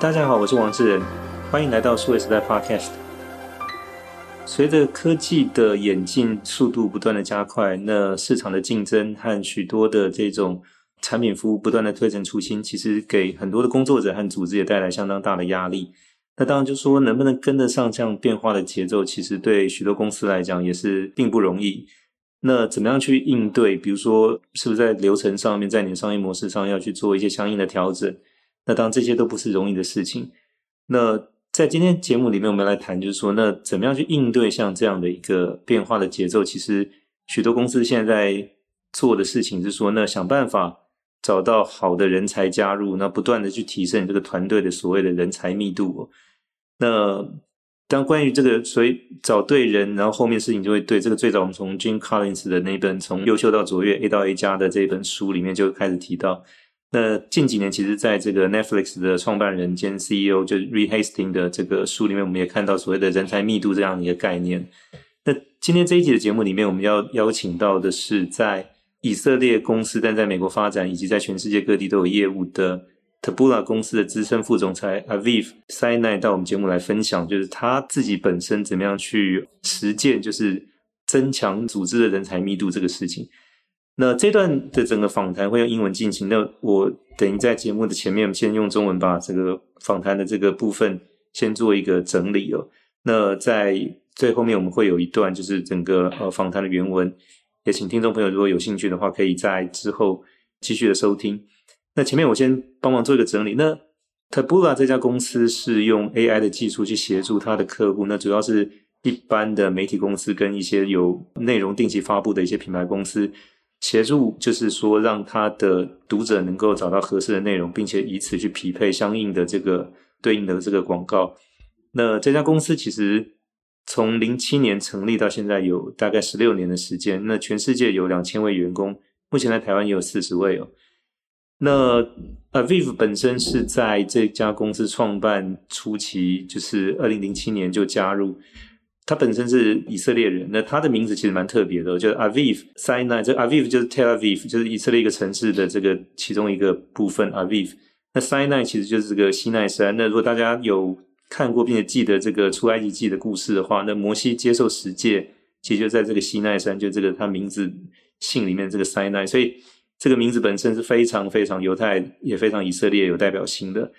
大家好，我是王志仁，欢迎来到数位时代 Podcast。随着科技的演进速度不断的加快，那市场的竞争和许多的这种产品服务不断的推陈出新，其实给很多的工作者和组织也带来相当大的压力。那当然就说能不能跟得上这样变化的节奏，其实对许多公司来讲也是并不容易。那怎么样去应对？比如说，是不是在流程上面，在你的商业模式上要去做一些相应的调整？那当然，这些都不是容易的事情。那在今天节目里面，我们来谈，就是说，那怎么样去应对像这样的一个变化的节奏？其实许多公司现在在做的事情是说，那想办法找到好的人才加入，那不断的去提升这个团队的所谓的人才密度。那当关于这个，所以找对人，然后后面事情就会对这个最早我们从 Jim Collins 的那本《从优秀到卓越 A 到 A 加》的这本书里面就开始提到。那近几年，其实在这个 Netflix 的创办人兼 CEO 就 Reed Hastings 的这个书里面，我们也看到所谓的人才密度这样的一个概念。那今天这一集的节目里面，我们要邀请到的是在以色列公司但在美国发展，以及在全世界各地都有业务的 Tabula 公司的资深副总裁 Aviv Sinai 到我们节目来分享，就是他自己本身怎么样去实践，就是增强组织的人才密度这个事情。那这段的整个访谈会用英文进行，那我等于在节目的前面先用中文把这个访谈的这个部分先做一个整理哦。那在最后面我们会有一段就是整个呃访谈的原文，也请听众朋友如果有兴趣的话，可以在之后继续的收听。那前面我先帮忙做一个整理。那 Tabula 这家公司是用 AI 的技术去协助他的客户，那主要是一般的媒体公司跟一些有内容定期发布的一些品牌公司。协助就是说，让他的读者能够找到合适的内容，并且以此去匹配相应的这个对应的这个广告。那这家公司其实从零七年成立到现在有大概十六年的时间。那全世界有两千位员工，目前在台湾也有四十位哦。那 Aviv 本身是在这家公司创办初期，就是二零零七年就加入。他本身是以色列人，那他的名字其实蛮特别的，就是 Aviv Sinai，这 Aviv 就是 Tel Aviv，就是以色列一个城市的这个其中一个部分 Aviv。那 Sinai 其实就是这个西奈山。那如果大家有看过并且记得这个出埃及记的故事的话，那摩西接受十诫，其实就在这个西奈山，就这个他名字姓里面这个 Sinai，所以这个名字本身是非常非常犹太，也非常以色列有代表性的。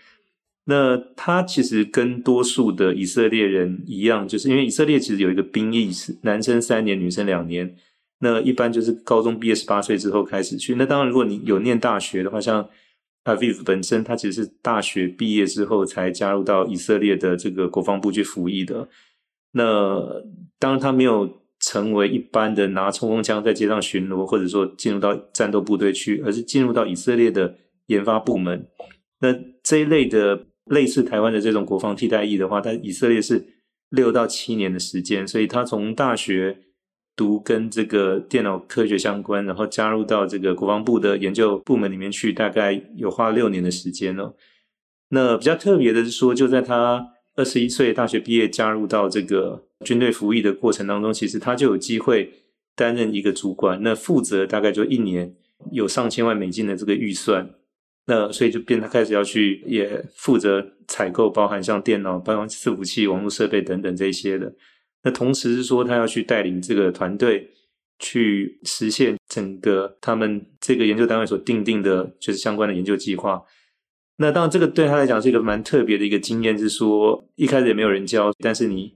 那他其实跟多数的以色列人一样，就是因为以色列其实有一个兵役是男生三年，女生两年。那一般就是高中毕业十八岁之后开始去。那当然，如果你有念大学的话，像 Aviv 本身，他其实是大学毕业之后才加入到以色列的这个国防部去服役的。那当然，他没有成为一般的拿冲锋枪在街上巡逻，或者说进入到战斗部队去，而是进入到以色列的研发部门。那这一类的。类似台湾的这种国防替代役的话，他以色列是六到七年的时间，所以他从大学读跟这个电脑科学相关，然后加入到这个国防部的研究部门里面去，大概有花六年的时间哦。那比较特别的是说，就在他二十一岁大学毕业加入到这个军队服役的过程当中，其实他就有机会担任一个主管，那负责大概就一年有上千万美金的这个预算。那所以就变，他开始要去也负责采购，包含像电脑、包括伺服器、网络设备等等这些的。那同时是说，他要去带领这个团队去实现整个他们这个研究单位所定定的，就是相关的研究计划。那当然，这个对他来讲是一个蛮特别的一个经验，是说一开始也没有人教，但是你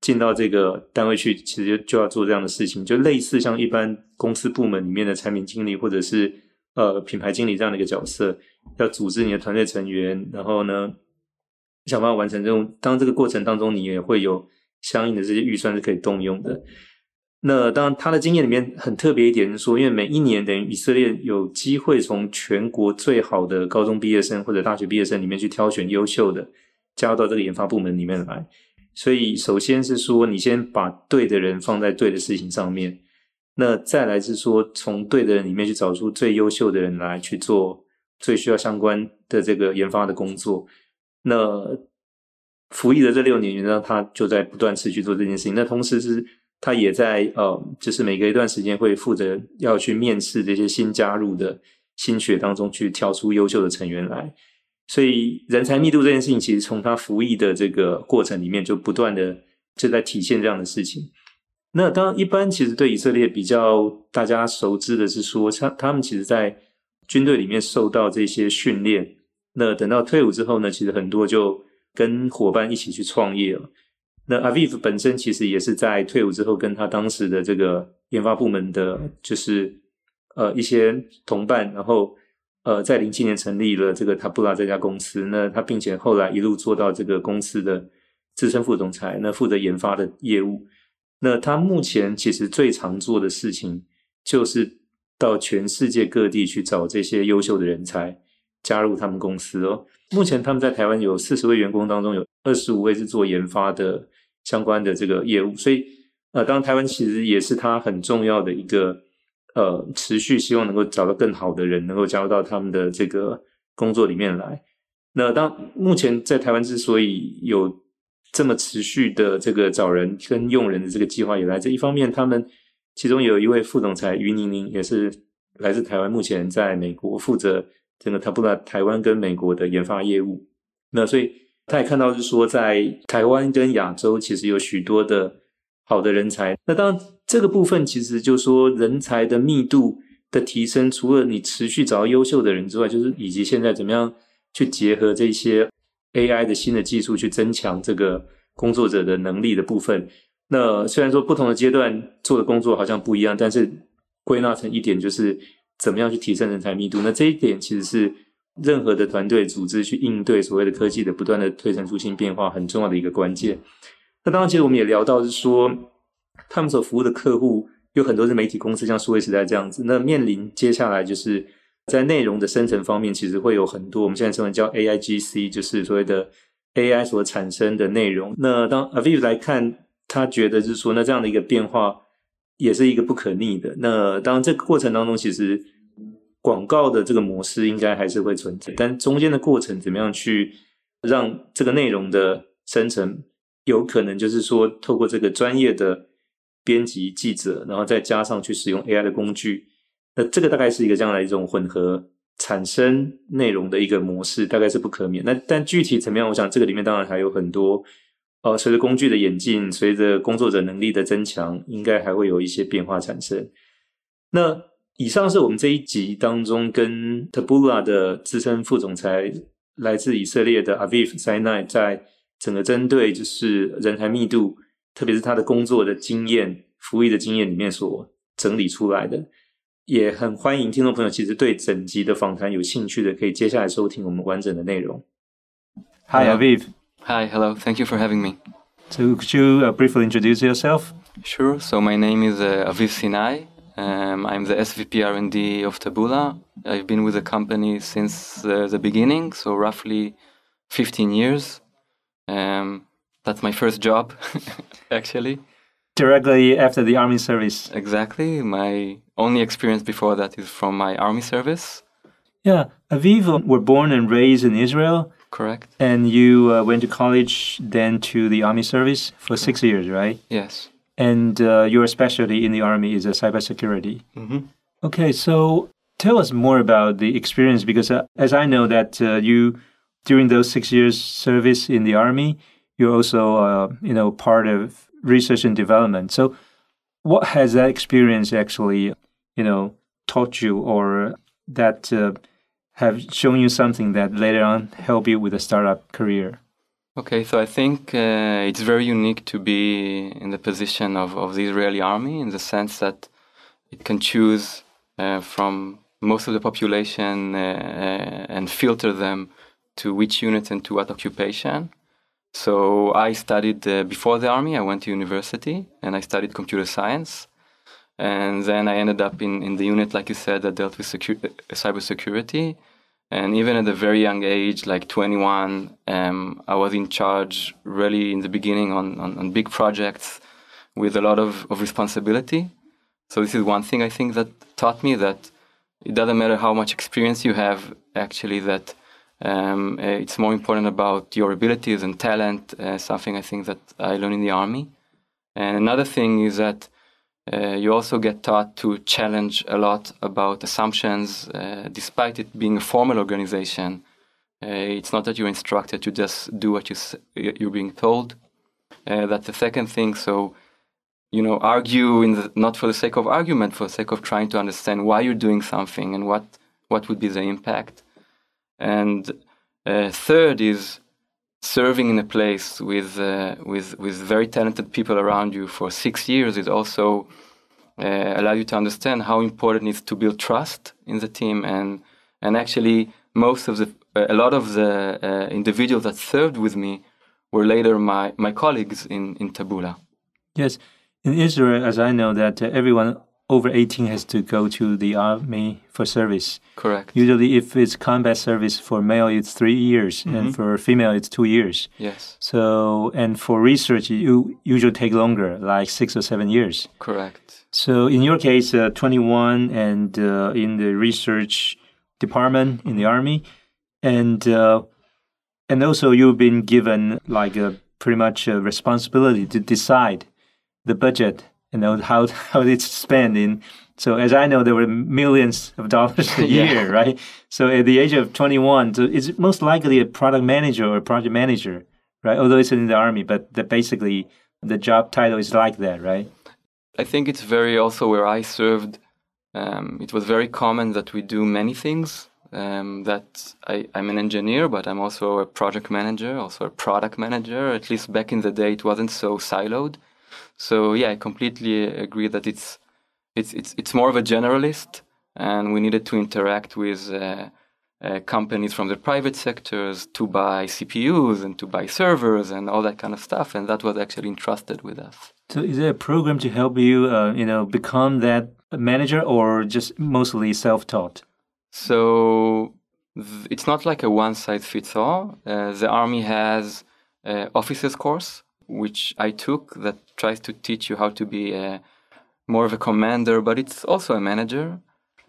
进到这个单位去，其实就就要做这样的事情，就类似像一般公司部门里面的产品经理或者是呃品牌经理这样的一个角色。要组织你的团队成员，然后呢，想办法完成任务。当这个过程当中，你也会有相应的这些预算是可以动用的。那当然，他的经验里面很特别一点是说，因为每一年等于以色列有机会从全国最好的高中毕业生或者大学毕业生里面去挑选优秀的，加入到这个研发部门里面来。所以，首先是说，你先把对的人放在对的事情上面。那再来是说，从对的人里面去找出最优秀的人来去做。最需要相关的这个研发的工作，那服役的这六年，呢，他就在不断持续做这件事情。那同时是，他也在呃，就是每隔一段时间会负责要去面试这些新加入的新血当中，去挑出优秀的成员来。所以人才密度这件事情，其实从他服役的这个过程里面，就不断的就在体现这样的事情。那当然，一般其实对以色列比较大家熟知的是说，他他们其实在军队里面受到这些训练，那等到退伍之后呢，其实很多就跟伙伴一起去创业了。那 Aviv 本身其实也是在退伍之后，跟他当时的这个研发部门的，就是呃一些同伴，然后呃在零七年成立了这个塔布拉这家公司。那他并且后来一路做到这个公司的资深副总裁，那负责研发的业务。那他目前其实最常做的事情，就是到全世界各地去找这些优秀的人才加入他们公司哦。目前他们在台湾有四十位员工当中，有二十五位是做研发的。相关的这个业务，所以呃，当然台湾其实也是他很重要的一个呃，持续希望能够找到更好的人，能够加入到他们的这个工作里面来。那当目前在台湾之所以有这么持续的这个找人跟用人的这个计划，也来自一方面，他们其中有一位副总裁于宁宁，也是来自台湾，目前在美国负责整个他不拉台湾跟美国的研发业务。那所以。他也看到是说，在台湾跟亚洲其实有许多的好的人才。那当然，这个部分其实就是说人才的密度的提升，除了你持续找到优秀的人之外，就是以及现在怎么样去结合这些 AI 的新的技术去增强这个工作者的能力的部分。那虽然说不同的阶段做的工作好像不一样，但是归纳成一点就是怎么样去提升人才密度。那这一点其实是。任何的团队组织去应对所谓的科技的不断的推陈出新变化，很重要的一个关键。那当然，其实我们也聊到是说，他们所服务的客户有很多是媒体公司，像数位时代这样子。那面临接下来就是在内容的生成方面，其实会有很多我们现在称为叫 AIGC，就是所谓的 AI 所产生的内容。那当 Aviv 来看，他觉得就是说，那这样的一个变化也是一个不可逆的。那当然，这个过程当中其实。广告的这个模式应该还是会存在，但中间的过程怎么样去让这个内容的生成有可能就是说透过这个专业的编辑记者，然后再加上去使用 AI 的工具，那这个大概是一个这样的一种混合产生内容的一个模式，大概是不可免。那但具体怎么样，我想这个里面当然还有很多，呃，随着工具的演进，随着工作者能力的增强，应该还会有一些变化产生。那以上是我们这一集当中跟 Tabula 的资深副总裁，来自以色列的 Aviv Sinai，在整个针对就是人才密度，特别是他的工作的经验、服役的经验里面所整理出来的，也很欢迎听众朋友，其实对整集的访谈有兴趣的，可以接下来收听我们完整的内容。Hi Aviv. Hi, hello. Thank you for having me. So could you briefly introduce yourself? Sure. So my name is Aviv Sinai. Um, I'm the SVP R&D of Tabula. I've been with the company since uh, the beginning, so roughly 15 years. Um, that's my first job, actually. Directly after the army service. Exactly. My only experience before that is from my army service. Yeah, Aviv were born and raised in Israel. Correct. And you uh, went to college, then to the army service for six years, right? Yes and uh, your specialty in the army is a cybersecurity. Mm-hmm. Okay, so tell us more about the experience because, uh, as I know that uh, you, during those six years service in the army, you're also uh, you know part of research and development. So, what has that experience actually you know taught you, or that uh, have shown you something that later on help you with a startup career? Okay, so I think uh, it's very unique to be in the position of, of the Israeli army in the sense that it can choose uh, from most of the population uh, uh and filter them to which unit and to what occupation. So I studied uh, before the army, I went to university and I studied computer science. And then I ended up in, in the unit, like you said, that dealt with secu- uh, cybersecurity and even at a very young age, like 21, um, I was in charge really in the beginning on, on, on, big projects with a lot of, of responsibility. So this is one thing I think that taught me that it doesn't matter how much experience you have, actually, that um, uh, it's more important about your abilities and talent, uh, something I think that I learned in the army. And another thing is that uh, you also get taught to challenge a lot about assumptions, uh, despite it being a formal organization. Uh, it's not that you're instructed to just do what you you're being told. Uh, that's the second thing. So, you know, argue the, not for the sake of argument, for the sake of trying to understand why you're doing something and what what would be the impact. And uh, third is serving in a place with uh, with with very talented people around you for six years. Is also uh, allow you to understand how important it is to build trust in the team. And and actually most of the a lot of the uh, individuals that served with me were later my my colleagues in in Taboola. Yes, in Israel, as I know that uh, everyone over 18 has to go to the army for service. Correct. Usually, if it's combat service for male, it's three years, mm-hmm. and for female, it's two years. Yes. So, and for research, you usually take longer, like six or seven years. Correct. So, in your case, uh, 21, and uh, in the research department in the army, and uh, and also you've been given like a pretty much a responsibility to decide the budget you know how how it's spending. so as I know, there were millions of dollars a year, yeah. right? So at the age of 21, so it's most likely a product manager or a project manager, right? Although it's in the army, but the, basically the job title is like that, right? I think it's very also where I served. Um, it was very common that we do many things. Um, that I, I'm an engineer, but I'm also a project manager, also a product manager. At least back in the day, it wasn't so siloed. So yeah, I completely agree that it's it's it's it's more of a generalist, and we needed to interact with uh, uh, companies from the private sectors to buy CPUs and to buy servers and all that kind of stuff, and that was actually entrusted with us. So, is there a program to help you, uh, you know, become that manager, or just mostly self-taught? So th- it's not like a one-size-fits-all. Uh, the army has officers course which I took that tries to teach you how to be a, more of a commander, but it's also a manager.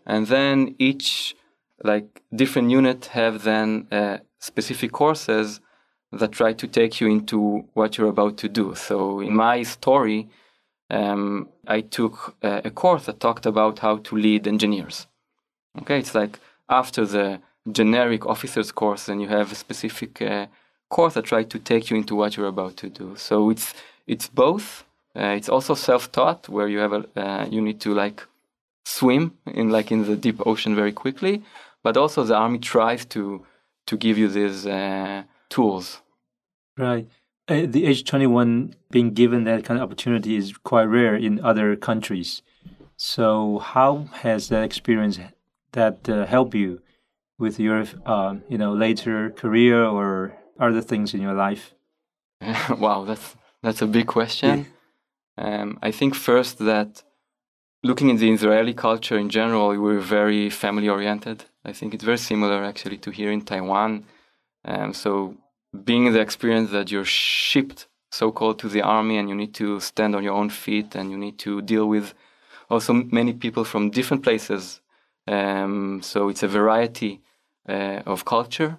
And then each like different unit have then uh, specific courses that try to take you into what you're about to do. So in my story, um, I took a, a course that talked about how to lead engineers. Okay, it's like after the generic officers course, and you have a specific uh, course I try to take you into what you're about to do. So it's it's both. Uh, it's also self-taught, where you have a uh, you need to like swim in like in the deep ocean very quickly, but also the army tries to to give you these uh, tools. Right. At the age 21, being given that kind of opportunity is quite rare in other countries. So, how has that experience that uh, helped you with your, uh, you know, later career or other things in your life? wow, that's that's a big question. Yeah. Um, I think first that looking at the Israeli culture in general, we're very family oriented. I think it's very similar actually to here in Taiwan. Um, so being the experience that you're shipped so-called to the army and you need to stand on your own feet and you need to deal with also many people from different places. Um, so it's a variety uh, of culture.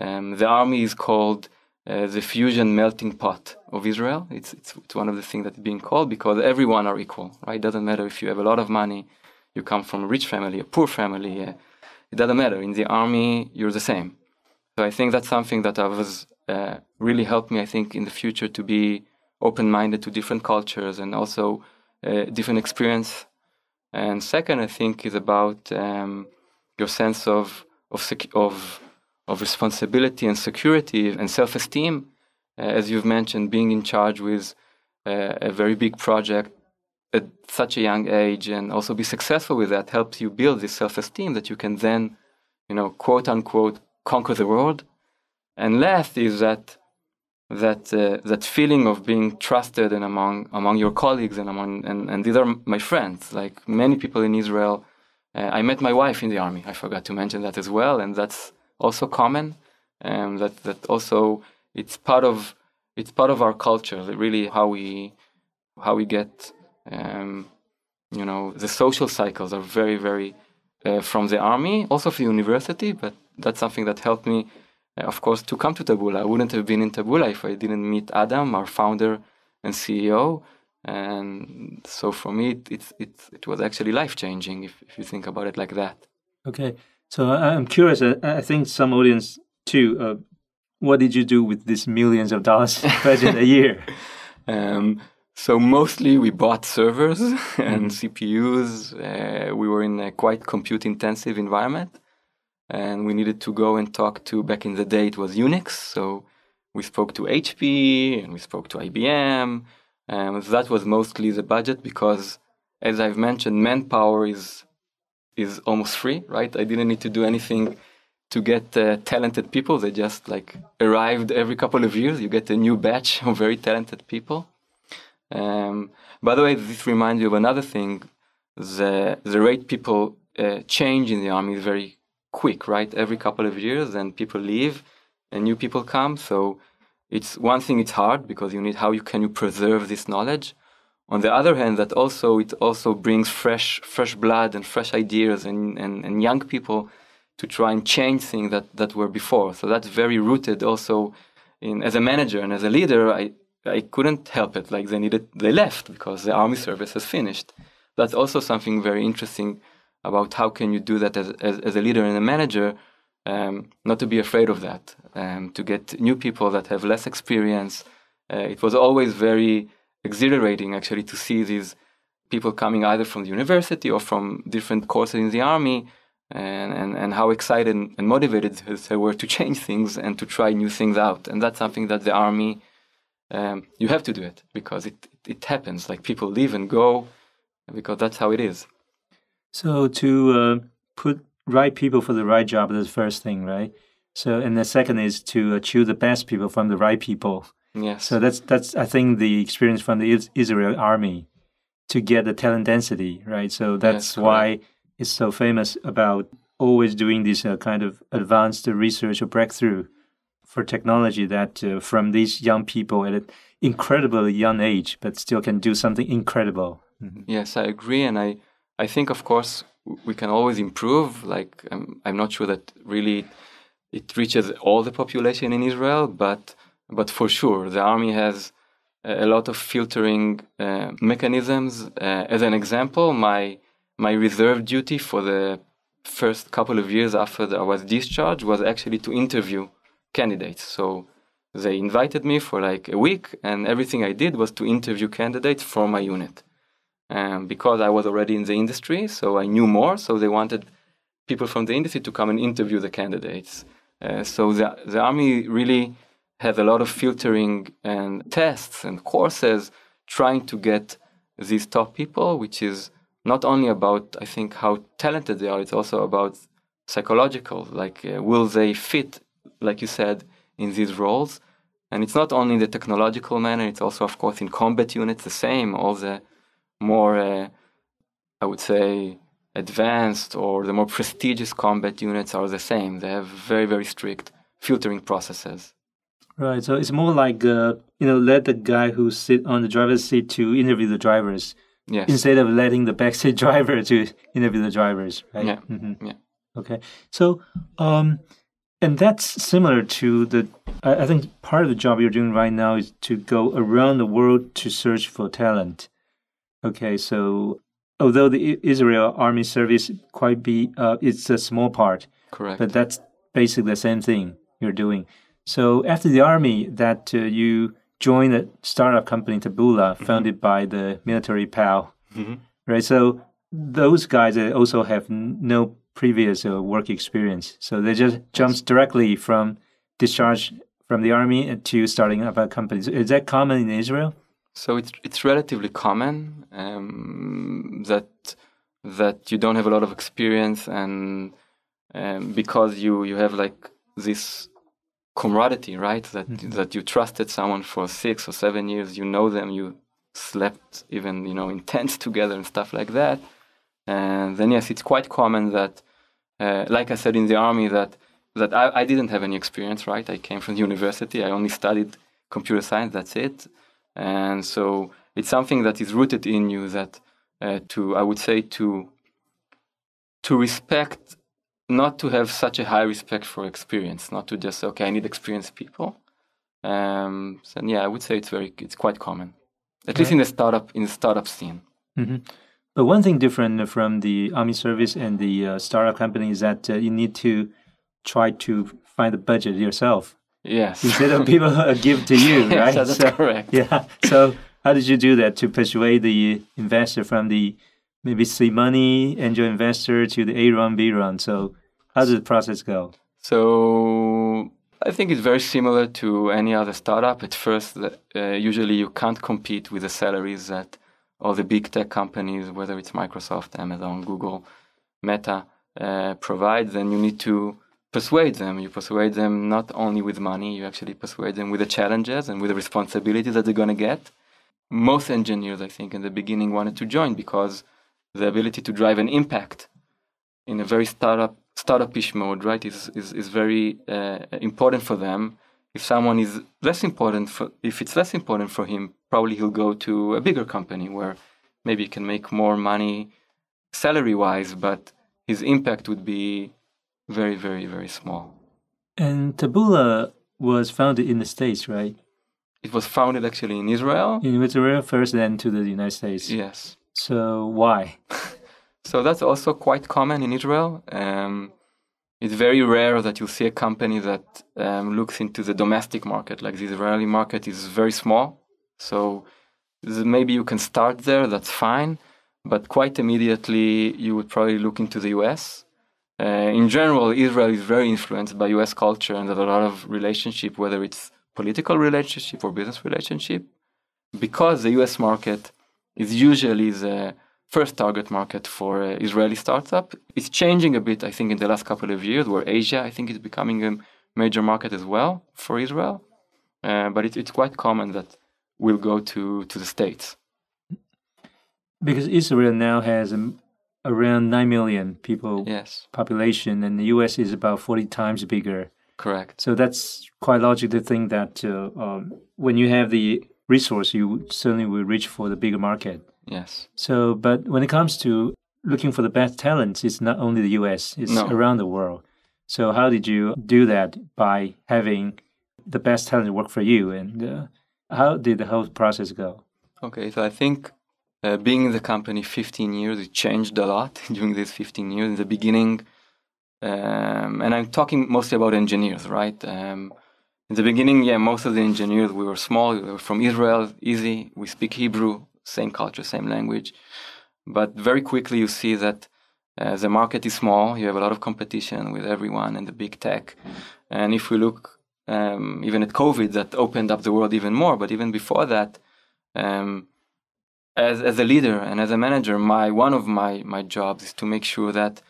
Um, the army is called uh, the fusion melting pot of Israel. It's, it's, it's one of the things that's being called because everyone are equal, right? It doesn't matter if you have a lot of money, you come from a rich family, a poor family. Uh, it doesn't matter. In the army, you're the same. So I think that's something that has uh, really helped me. I think in the future to be open-minded to different cultures and also uh, different experience. And second, I think is about um, your sense of of, of of responsibility and security and self-esteem, uh, as you've mentioned, being in charge with uh, a very big project at such a young age and also be successful with that helps you build this self-esteem that you can then, you know, quote unquote, conquer the world. And last is that that uh, that feeling of being trusted and among among your colleagues and among and, and these are my friends. Like many people in Israel, uh, I met my wife in the army. I forgot to mention that as well, and that's also common, and that that also it's part of it's part of our culture. Really, how we how we get um, you know the social cycles are very very uh, from the army, also from university. But that's something that helped me, uh, of course, to come to Taboola. I wouldn't have been in Taboola if I didn't meet Adam, our founder and CEO. And so for me, it it it, it was actually life changing if, if you think about it like that. Okay. So I'm curious. I think some audience too. Uh, what did you do with these millions of dollars budget a year? Um, so mostly we bought servers and mm. CPUs. Uh, we were in a quite compute intensive environment and we needed to go and talk to, back in the day it was Unix. So we spoke to HP and we spoke to IBM. And that was mostly the budget because as I've mentioned, manpower is, is almost free, right? I didn't need to do anything to get uh, talented people. They just like arrived every couple of years. You get a new batch of very talented people. Um, by the way, this reminds me of another thing. The the rate people uh, change in the army is very quick, right? Every couple of years, and people leave, and new people come. So it's one thing. It's hard because you need how you can you preserve this knowledge. On the other hand, that also it also brings fresh fresh blood and fresh ideas and, and, and young people to try and change things that, that were before. So that's very rooted also in as a manager and as a leader. I I couldn't help it. Like they needed, they left because the army service has finished. That's also something very interesting about how can you do that as, as, as a leader and a manager, um, not to be afraid of that, um, to get new people that have less experience. Uh, it was always very exhilarating actually to see these people coming either from the university or from different courses in the army and, and, and how excited and motivated they were to change things and to try new things out. And that's something that the army um, you have to do it because it, it happens. Like people leave and go because that's how it is. So to uh, put right people for the right job is the first thing, right? So and the second is to uh, choose the best people from the right people. Yes. So that's that's I think the experience from the Israel army to get the talent density, right? So that's yes, why it's so famous about always doing this uh, kind of advanced research or breakthrough for technology that uh, from these young people at an incredibly young age, but still can do something incredible. Mm-hmm. Yes, I agree, and I I think of course we can always improve. Like I'm, I'm not sure that really it reaches all the population in Israel, but but for sure the army has a lot of filtering uh, mechanisms. Uh, as an example, my my reserve duty for the first couple of years after I was discharged was actually to interview candidates. So they invited me for like a week, and everything I did was to interview candidates for my unit. Um, because I was already in the industry, so I knew more. So they wanted people from the industry to come and interview the candidates. Uh, so the the army really has a lot of filtering and tests and courses trying to get these top people, which is not only about I think how talented they are. It's also about psychological. Like, uh, will they fit like you said, in these roles. And it's not only in the technological manner, it's also, of course, in combat units, the same. All the more, uh, I would say, advanced or the more prestigious combat units are the same. They have very, very strict filtering processes. Right. So it's more like, uh, you know, let the guy who sit on the driver's seat to interview the drivers. Yes. Instead of letting the backseat driver to interview the drivers, right? Yeah. Mm-hmm. Yeah. Okay. So, um, and that's similar to the. I think part of the job you're doing right now is to go around the world to search for talent. Okay, so although the Israel Army Service quite be, uh, it's a small part. Correct. But that's basically the same thing you're doing. So after the army, that uh, you joined a startup company, Taboola, mm-hmm. founded by the military PAL, mm-hmm. right? So those guys also have no previous uh, work experience. So they just jumps directly from discharge from the army to starting up a company. Is that common in Israel? So it's it's relatively common um, that that you don't have a lot of experience and um, because you you have like this camaraderie, right? That mm-hmm. that you trusted someone for six or seven years, you know them, you slept even you know in tents together and stuff like that. And then yes, it's quite common that, uh, like I said in the army, that that I, I, didn't have any experience. Right, I came from university. I only studied computer science. That's it. And so it's something that is rooted in you. That uh, to I would say to to respect, not to have such a high respect for experience. Not to just say, okay, I need experienced people. Um, so yeah, I would say it's very it's quite common, at least in the startup in the startup scene. Mm-hmm. But one thing different from the army service and the uh, startup company is that uh, you need to try to find the budget yourself Yes. instead of people give to you, Yes, right? that's So- correct. Yeah. So how did you do that to persuade the investor from the maybe seed money angel investor to the A round, B round? So how does the process go? So I think it's very similar to any other startup. At first, uh, usually you can't compete with the salaries that all the big tech companies, whether it's Microsoft, Amazon, Google, Meta, uh, provide. Then you need to persuade them. You persuade them not only with money, you actually persuade them with the challenges and with the responsibilities that they're going to get. Most engineers, I think, in the beginning wanted to join because the ability to drive an impact in a very startup startup-ish mode, right, is is, is very uh, important for them. If someone is less important, for, if it's less important for him, probably he'll go to a bigger company where maybe he can make more money salary-wise, but his impact would be very, very, very small. And Taboola was founded in the States, right? It was founded actually in Israel. In Israel first, then to the United States. Yes. So why? So that's also quite common in Israel. Um, it's very rare that you see a company that um, looks into the domestic market. Like the Israeli market is very small, so maybe you can start there. That's fine, but quite immediately you would probably look into the U.S. Uh, in general, Israel is very influenced by U.S. culture, and there's a lot of relationship, whether it's political relationship or business relationship, because the U.S. market is usually the first target market for uh, Israeli startup. It's changing a bit, I think, in the last couple of years, where Asia, I think, is becoming a major market as well for Israel. Uh, but it, it's quite common that we'll go to, to the States. Because Israel now has um, around 9 million people Yes, population, and the US is about 40 times bigger. correct. So that's quite logical to think that uh, um, when you have the resource, you certainly will reach for the bigger market. Yes. So, but when it comes to looking for the best talents, it's not only the US, it's No. around the world. So, how did you do that by having the best talent work for you? And uh, how did the whole process go? Okay, so I think uh, being in the company 15 years, it changed a lot during these 15 years. In the beginning, um, and I'm talking mostly about engineers, right? Um, in the beginning, yeah, most of the engineers, we were small, we were from Israel, easy. We speak Hebrew, same culture, same language. But very quickly, you see that uh, the market is small. You have a lot of competition with everyone in the big tech. And if we look um, even at COVID, that opened up the world even more. But even before that, um, as as a leader and as a manager, my one of my my jobs is to make sure that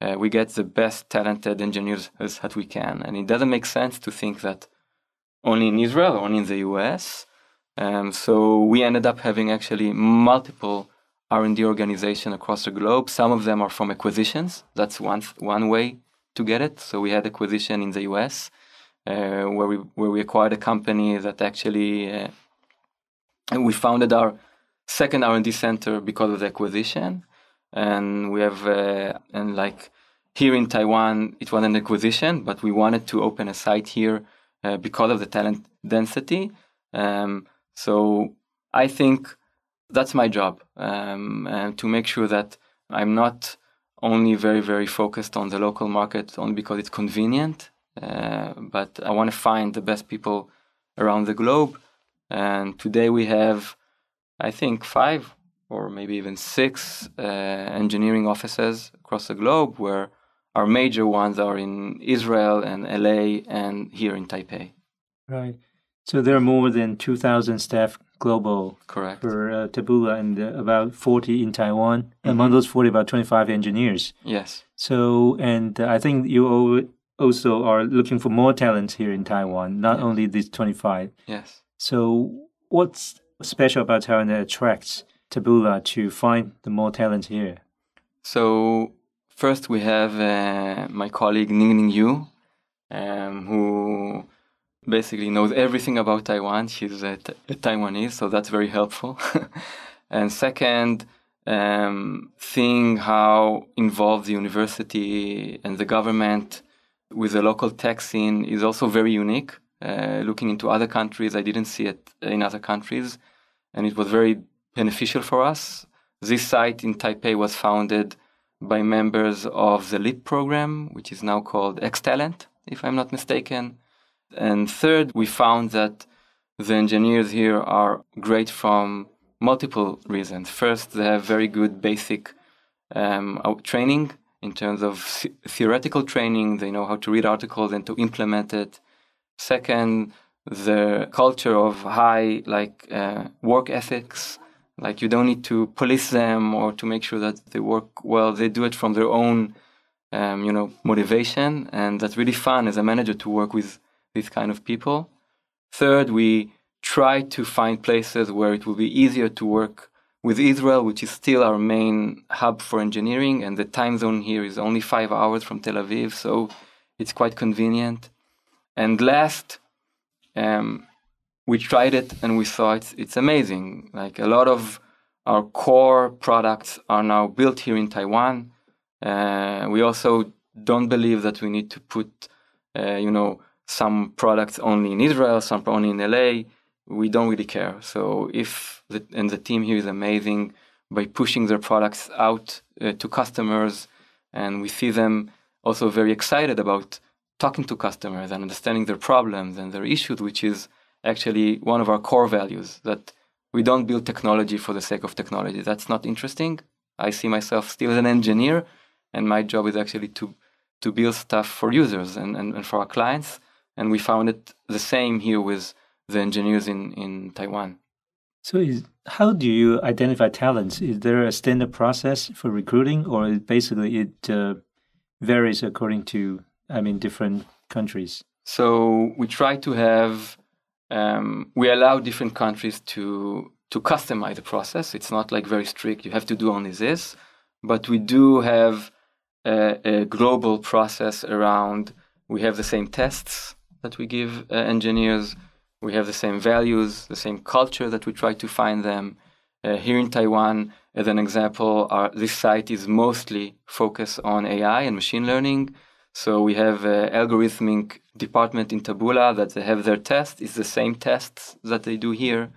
uh, we get the best talented engineers as that we can. And it doesn't make sense to think that only in Israel only in the US. Um, so we ended up having actually multiple R&D organization across the globe. Some of them are from acquisitions. That's one one way to get it. So we had acquisition in the US uh, where we where we acquired a company that actually uh, we founded our second R&D center because of the acquisition, and we have uh, and like here in Taiwan, it was an acquisition, but we wanted to open a site here uh, because of the talent density. Um, so I think that's my job, um, and to make sure that I'm not only very very focused on the local market only because it's convenient, uh, but I want to find the best people around the globe. And today we have, I think, five or maybe even six uh, engineering offices across the globe, where our major ones are in Israel and LA and here in Taipei. Right. So there are more than 2,000 staff global Correct. for uh, Taboola and uh, about 40 in Taiwan. Among those 40, about 25 engineers. Yes. So, and uh, I think you also are looking for more talent here in Taiwan, not Yes. only these 25. Yes. So, what's special about Taiwan that attracts Taboola to find the more talent here? So first we have uh, my colleague Ning Ning Yu, um, who basically knows everything about Taiwan. She's a Taiwanese, so that's very helpful. and second, um, seeing how involved the university and the government with the local tech scene is also very unique. Uh, looking into other countries, I didn't see it in other countries, and it was very beneficial for us. This site in Taipei was founded by members of the LEAP program, which is now called X Talent if I'm not mistaken. And third, we found that the engineers here are great from multiple reasons. First, they have very good basic um, training in terms of theoretical training. They know how to read articles and to implement it. Second, the culture of high like uh, work ethics. Like you don't need to police them or to make sure that they work well. They do it from their own, um, you know, motivation, and that's really fun as a manager to work with these kind of people. Third, we try to find places where it will be easier to work with Israel, which is still our main hub for engineering, and the time zone here is only five hours from Tel Aviv, so it's quite convenient. And last, um, we tried it and we saw it's, it's amazing. Like a lot of our core products are now built here in Taiwan. Uh, we also don't believe that we need to put, uh, you know, some products only in Israel, some only in LA we don't really care. So if the, and the team here is amazing by pushing their products out uh, to customers, and we see them also very excited about talking to customers and understanding their problems and their issues, which is actually one of our core values. That we don't build technology for the sake of technology. That's not interesting. I see myself still as an engineer, and my job is actually to to build stuff for users and, and, and for our clients. And we found it the same here with the engineers in, in Taiwan. So, is, how do you identify talents? Is there a standard process for recruiting, or basically it uh, varies according to, I mean, different countries? So we try to have, um, we allow different countries to to customize the process. It's not like very strict. You have to do only this, but we do have a, a global process around. We have the same tests that we give uh, engineers we have the same values, the same culture that we try to find them. Uh, here in Taiwan, as an example, our, this site is mostly focused on AI and machine learning. So we have an algorithmic department in Taboola that they have their test. It's the same tests that they do here.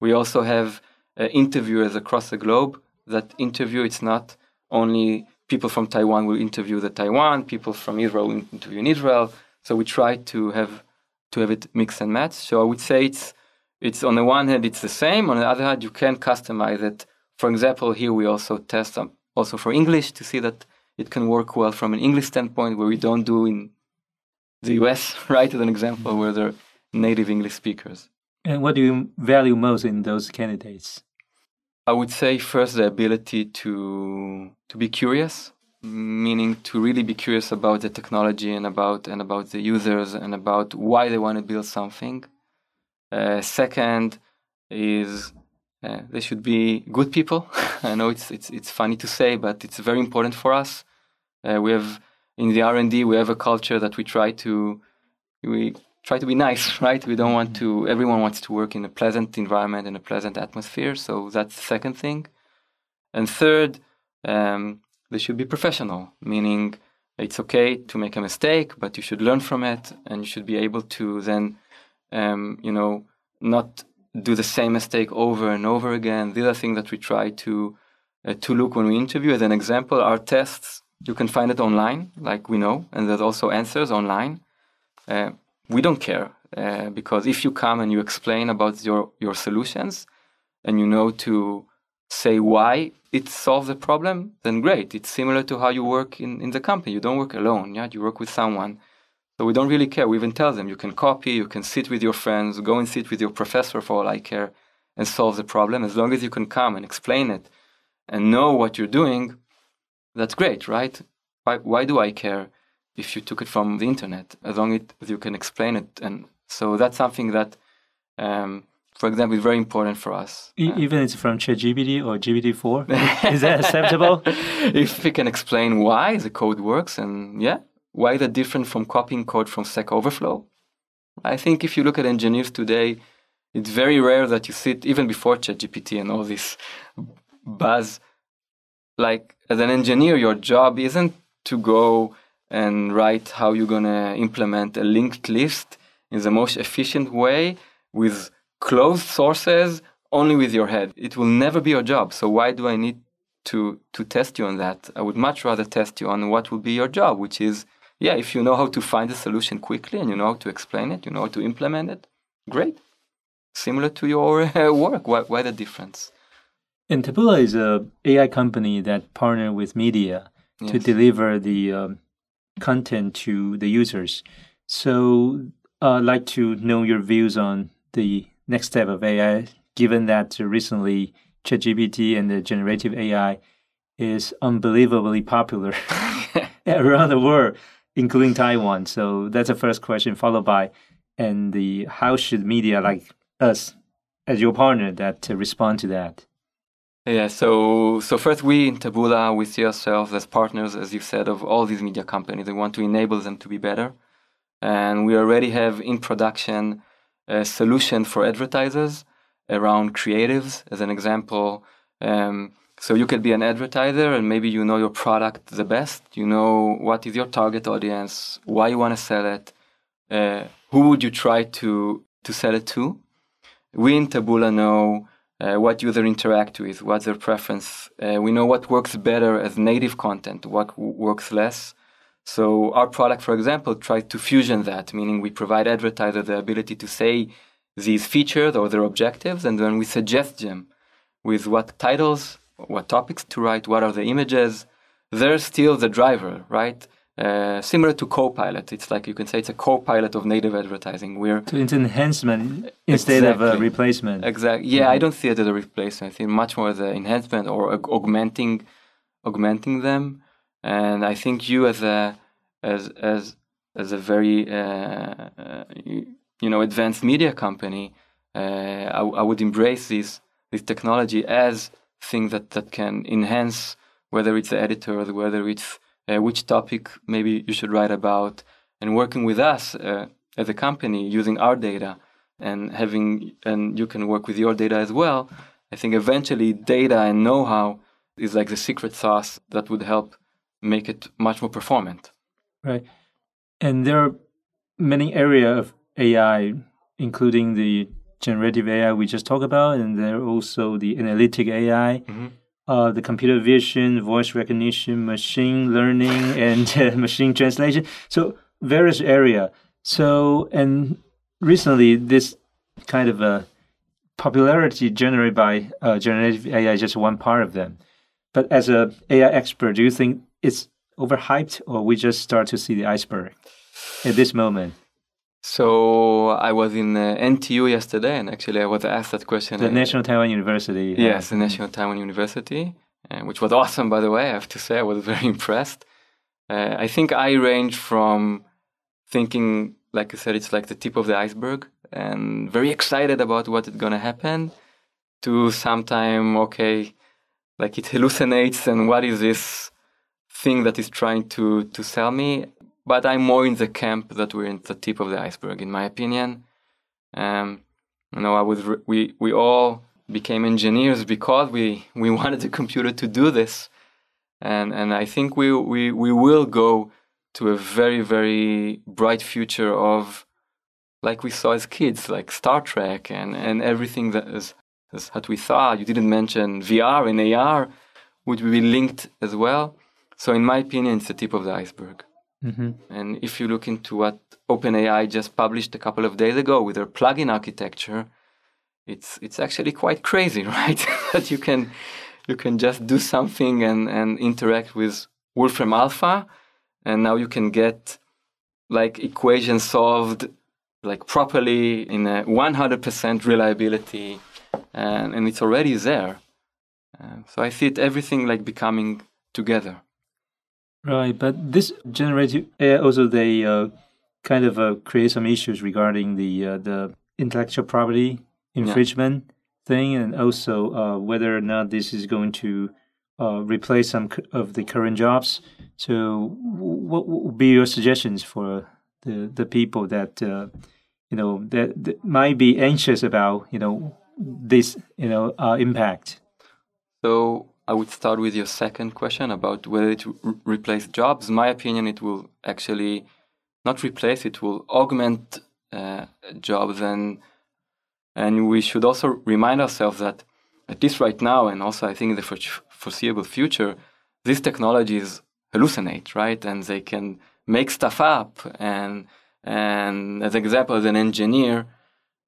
We also have uh, interviewers across the globe that interview. It's not only people from Taiwan will interview the Taiwan, people from Israel will interview in Israel. So we try to have to have it mix and match. So I would say it's it's on the one hand it's the same. On the other hand, you can customize it. For example, here we also test um, also for English to see that it can work well from an English standpoint, where we don't do in the US, right? As an example, where they're native English speakers. And what do you value most in those candidates? I would say first the ability to to be curious meaning to really be curious about the technology and about and about the users and about why they want to build something. Uh, second is uh, they should be good people. I know it's it's it's funny to say, but it's very important for us. Uh, we have in the R and D we have a culture that we try to we try to be nice, right? We don't want to. Everyone wants to work in a pleasant environment and a pleasant atmosphere. So that's the second thing. And third, um, they should be professional, meaning it's okay to make a mistake, but you should learn from it, and you should be able to then, um, you know, not do the same mistake over and over again. These are things that we try to uh, to look when we interview. As an example, our tests you can find it online, like we know, and there's also answers online. Uh, we don't care uh, because if you come and you explain about your your solutions, and you know to say why it solves the problem, then great. It's similar to how you work in, in the company. You don't work alone, yeah? You work with someone. So we don't really care. We even tell them you can copy, you can sit with your friends, go and sit with your professor for all I care and solve the problem. As long as you can come and explain it and know what you're doing, that's great, right? Why, why do I care if you took it from the internet? As long as you can explain it. And so that's something that um, for example, is very important for us. E- uh, even it's from ChatGPT or GPT-4, is that acceptable? if we can explain why the code works and yeah, why is it different from copying code from Stack Overflow? I think if you look at engineers today, it's very rare that you sit even before ChatGPT and all this buzz. Like as an engineer, your job isn't to go and write how you're gonna implement a linked list in the most efficient way with closed sources only with your head. It will never be your job. So why do I need to to test you on that? I would much rather test you on what will be your job, which is yeah, if you know how to find a solution quickly and you know how to explain it, you know how to implement it, great. Similar to your uh, work. Why, why the difference? And Taboola is a AI company that partner with media yes. to deliver the um, content to the users. So uh, I'd like to know your views on the next step of AI, given that recently ChatGPT and the generative AI is unbelievably popular around the world, including Taiwan. So that's the first question, followed by, and the how should media like us as your partner that to respond to that? Yeah, so so first we in Taboola we see ourselves as partners, as you said, of all these media companies. We want to enable them to be better, and we already have in production a solution for advertisers around creatives. As an example, um, so you could be an advertiser and maybe you know your product the best. You know what is your target audience, why you want to sell it, uh, who would you try to to sell it to. We in Taboola know uh, what user interact with, what's their preference. Uh, we know what works better as native content, what works less. So our product, for example, tries to fusion that, meaning we provide advertisers the ability to say these features or their objectives, and then we suggest them with what titles, what topics to write, what are the images. They're still the driver, right? Uh, similar to Copilot. It's like you can say it's a Copilot of native advertising. Where so it's enhancement instead exactly. of a replacement. Exactly. Yeah, mm-hmm. I don't see it as a replacement. I think much more as an enhancement or augmenting, augmenting them. And I think you as a as as as a very uh, uh, you know advanced media company, uh, I, I would embrace this this technology as things that that can enhance whether it's the editor or whether it's uh, which topic maybe you should write about, and working with us uh, as a company using our data and having and you can work with your data as well. I think eventually data and know-how is like the secret sauce that would help make it much more performant. Right, and there are many areas of AI, including the generative AI we just talked about, and there are also the analytic AI. Mm-hmm uh, the computer vision, voice recognition, machine learning, and uh, machine translation. So various area. So and recently, this kind of a popularity generated by uh, generative AI is just one part of them. But as a AI expert, do you think it's overhyped, or we just start to see the iceberg at this moment? So I was in uh, NTU yesterday, and actually I was asked that question. The National Taiwan University. Yes, the National Taiwan University, uh, which was awesome, by the way. I have to say, I was very impressed. Uh, I think I range from thinking, like I said, it's like the tip of the iceberg, and very excited about what is going to happen, to sometime okay, like it hallucinates, and what is this thing that is trying to to sell me? But I'm more in the camp that we're in the tip of the iceberg, in my opinion. Um, you know, I was re- we we all became engineers because we we wanted the computer to do this, and and I think we we we will go to a very very bright future of like we saw as kids, like Star Trek and and everything that is, what we thought. You didn't mention VR and AR, would be linked as well. So in my opinion, it's the tip of the iceberg. Mm-hmm. And if you look into what OpenAI just published a couple of days ago with their plugin architecture, it's it's actually quite crazy, right? that you can you can just do something and, and interact with Wolfram Alpha, and now you can get like equations solved like properly in a 100% reliability, and, and it's already there. Uh, so I see it everything like becoming together. Right, but this generative AI also they uh, kind of uh, create some issues regarding the uh, the intellectual property infringement yeah. thing, and also uh, whether or not this is going to uh, replace some of the current jobs. So, what would be your suggestions for the the people that uh, you know that, that, might be anxious about you know this you know impact? So I would start with your second question about whether it will replace jobs. My opinion, it will actually not replace; it will augment uh, jobs, and and we should also remind ourselves that at least right now, and also I think in the foreseeable future, these technologies hallucinate, right? And they can make stuff up. And and as an example, as an engineer,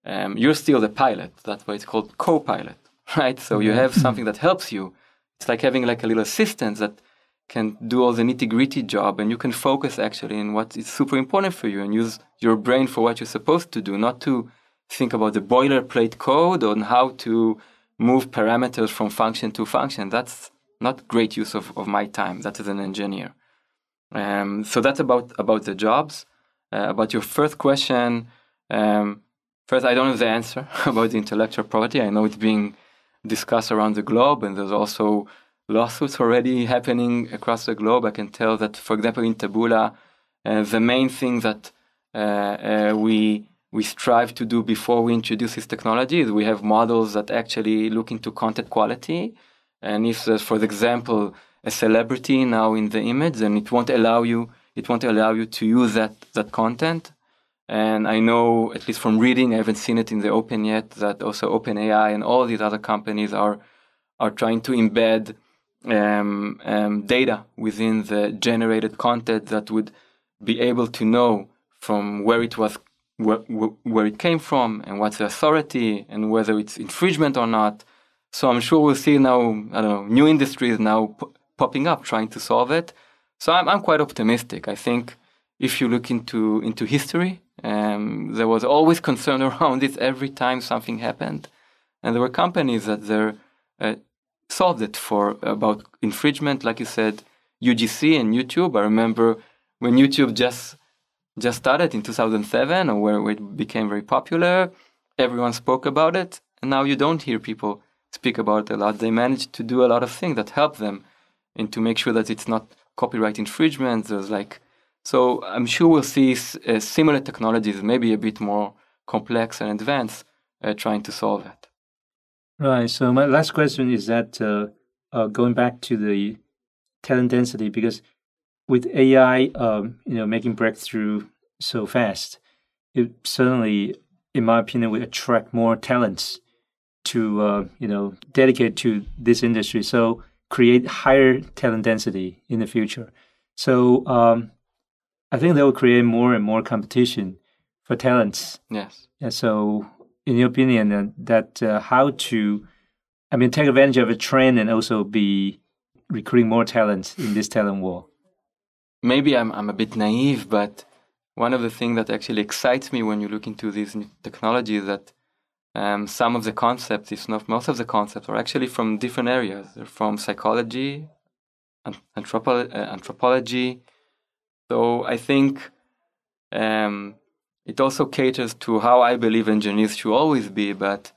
um, you're still the pilot. That's why it's called co-pilot, right? So you have something that helps you. It's like having like a little assistant that can do all the nitty gritty job, and you can focus actually in what is super important for you and use your brain for what you're supposed to do, not to think about the boilerplate code on how to move parameters from function to function. That's not great use of, of my time. That is an engineer. Um, so that's about about the jobs. Uh, about your first question, um, first I don't have the answer about the intellectual property. I know it's being discussed around the globe, and there's also lawsuits already happening across the globe. I can tell that, for example, in Taboola, uh, the main thing that uh, uh, we we strive to do before we introduce this technology is we have models that actually look into content quality. And if there's, for example, a celebrity now in the image, then it won't allow you it won't allow you to use that that content. And I know, at least from reading, I haven't seen it in the open yet, that also OpenAI and all these other companies are are trying to embed um, um, data within the generated content that would be able to know from where it was where, where it came from and what's the authority and whether it's infringement or not. So I'm sure we'll see now, I don't know, new industries now p- popping up trying to solve it. So I'm, I'm quite optimistic. I think if you look into, into history, um, there was always concern around it every time something happened. And there were companies that they uh, solved it for about infringement, like you said, UGC and YouTube. I remember when YouTube just just started in 2007 or where it became very popular. Everyone spoke about it, and now you don't hear people speak about it a lot. They managed to do a lot of things that help them and to make sure that it's not copyright infringement. There's like, so I'm sure we'll see uh, similar technologies, maybe a bit more complex and advanced, uh, trying to solve it. Right. So my last question is that uh, uh going back to the talent density, because with AI, um, you know, making breakthrough so fast, it certainly, in my opinion, will attract more talents to, uh, you know, dedicate to this industry. So create higher talent density in the future. So um, I think that will create more and more competition for talents. Yes. And so, in your opinion, uh, that uh, how to, I mean, take advantage of a trend and also be recruiting more talent in this talent war maybe I'm, I'm a bit naive, but one of the things that actually excites me when you look into these new technologies that um, some of the concepts, if not most of the concepts, are actually from different areas. They're from psychology, anthropo- uh, anthropology. So I think um, it also caters to how I believe engineers should always be. But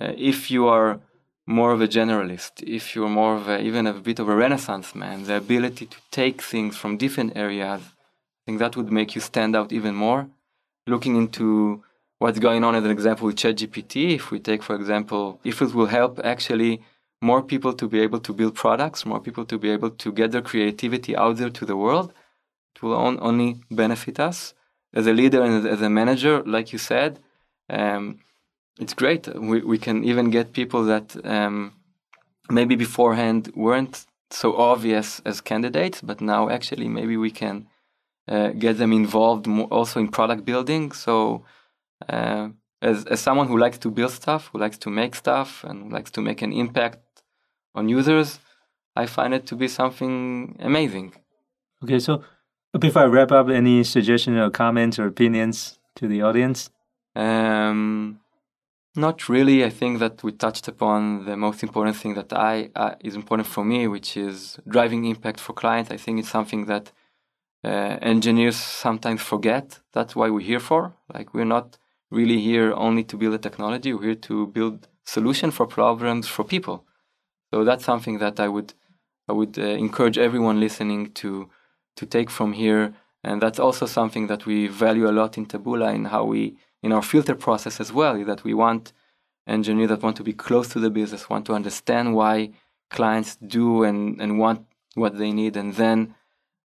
uh, if you are more of a generalist, if you're more of a, even a bit of a renaissance man, the ability to take things from different areas, I think that would make you stand out even more. Looking into what's going on as an example with ChatGPT, if we take, for example, if it will help actually more people to be able to build products, more people to be able to get their creativity out there to the world, will on, only benefit us. As a leader and as a manager, like you said, um, it's great. We we can even get people that um, maybe beforehand weren't so obvious as candidates, but now actually maybe we can uh, get them involved also in product building. So uh, as as someone who likes to build stuff, who likes to make stuff, and likes to make an impact on users, I find it to be something amazing. Okay, so before I wrap up, any suggestions or comments or opinions to the audience? Um, not really. I think that we touched upon the most important thing that I uh, is important for me, which is driving impact for clients. I think it's something that uh, engineers sometimes forget. That's why we're here for. Like we're not really here only to build a technology. We're here to build solution for problems for people. So that's something that I would I would uh, encourage everyone listening to to take from here. And that's also something that we value a lot in Taboola in how we in our filter process as well that we want engineers that want to be close to the business, want to understand why clients do and, and want what they need, and then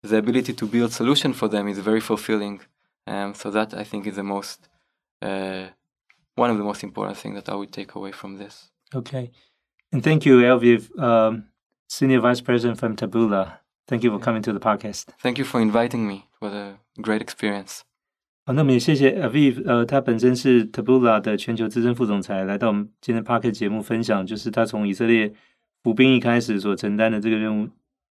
the ability to build solution for them is very fulfilling. Um, so that I think is the most uh, one of the most important things that I would take away from this. Okay, and thank you, Aviv, um, Senior Vice President from Taboola. Thank you for coming to the podcast. Thank you for inviting me. It was a great experience. 好，那么也谢谢 Aviv，呃，他本身是 Taboola 的全球资深副总裁，来到我们今天 p a r k e t 节目分享，就是他从以色列服兵役开始所承担的这个任务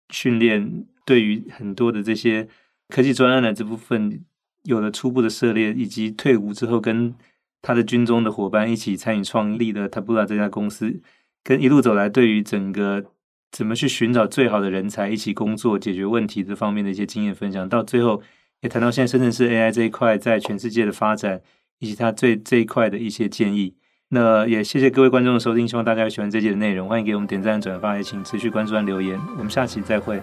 训练，对于很多的这些科技专案的这部分有了初步的涉猎，以及退伍之后跟他的军中的伙伴一起参与创立的 Taboola 这家公司，跟一路走来对于整个怎么去寻找最好的人才，一起工作解决问题这方面的一些经验分享，到最后。也谈到现在深圳市 AI 这一块在全世界的发展，以及它最这一块的一些建议。那也谢谢各位观众的收听，希望大家喜欢这期的内容，欢迎给我们点赞、转发，也请持续关注和留言。我们下期再会。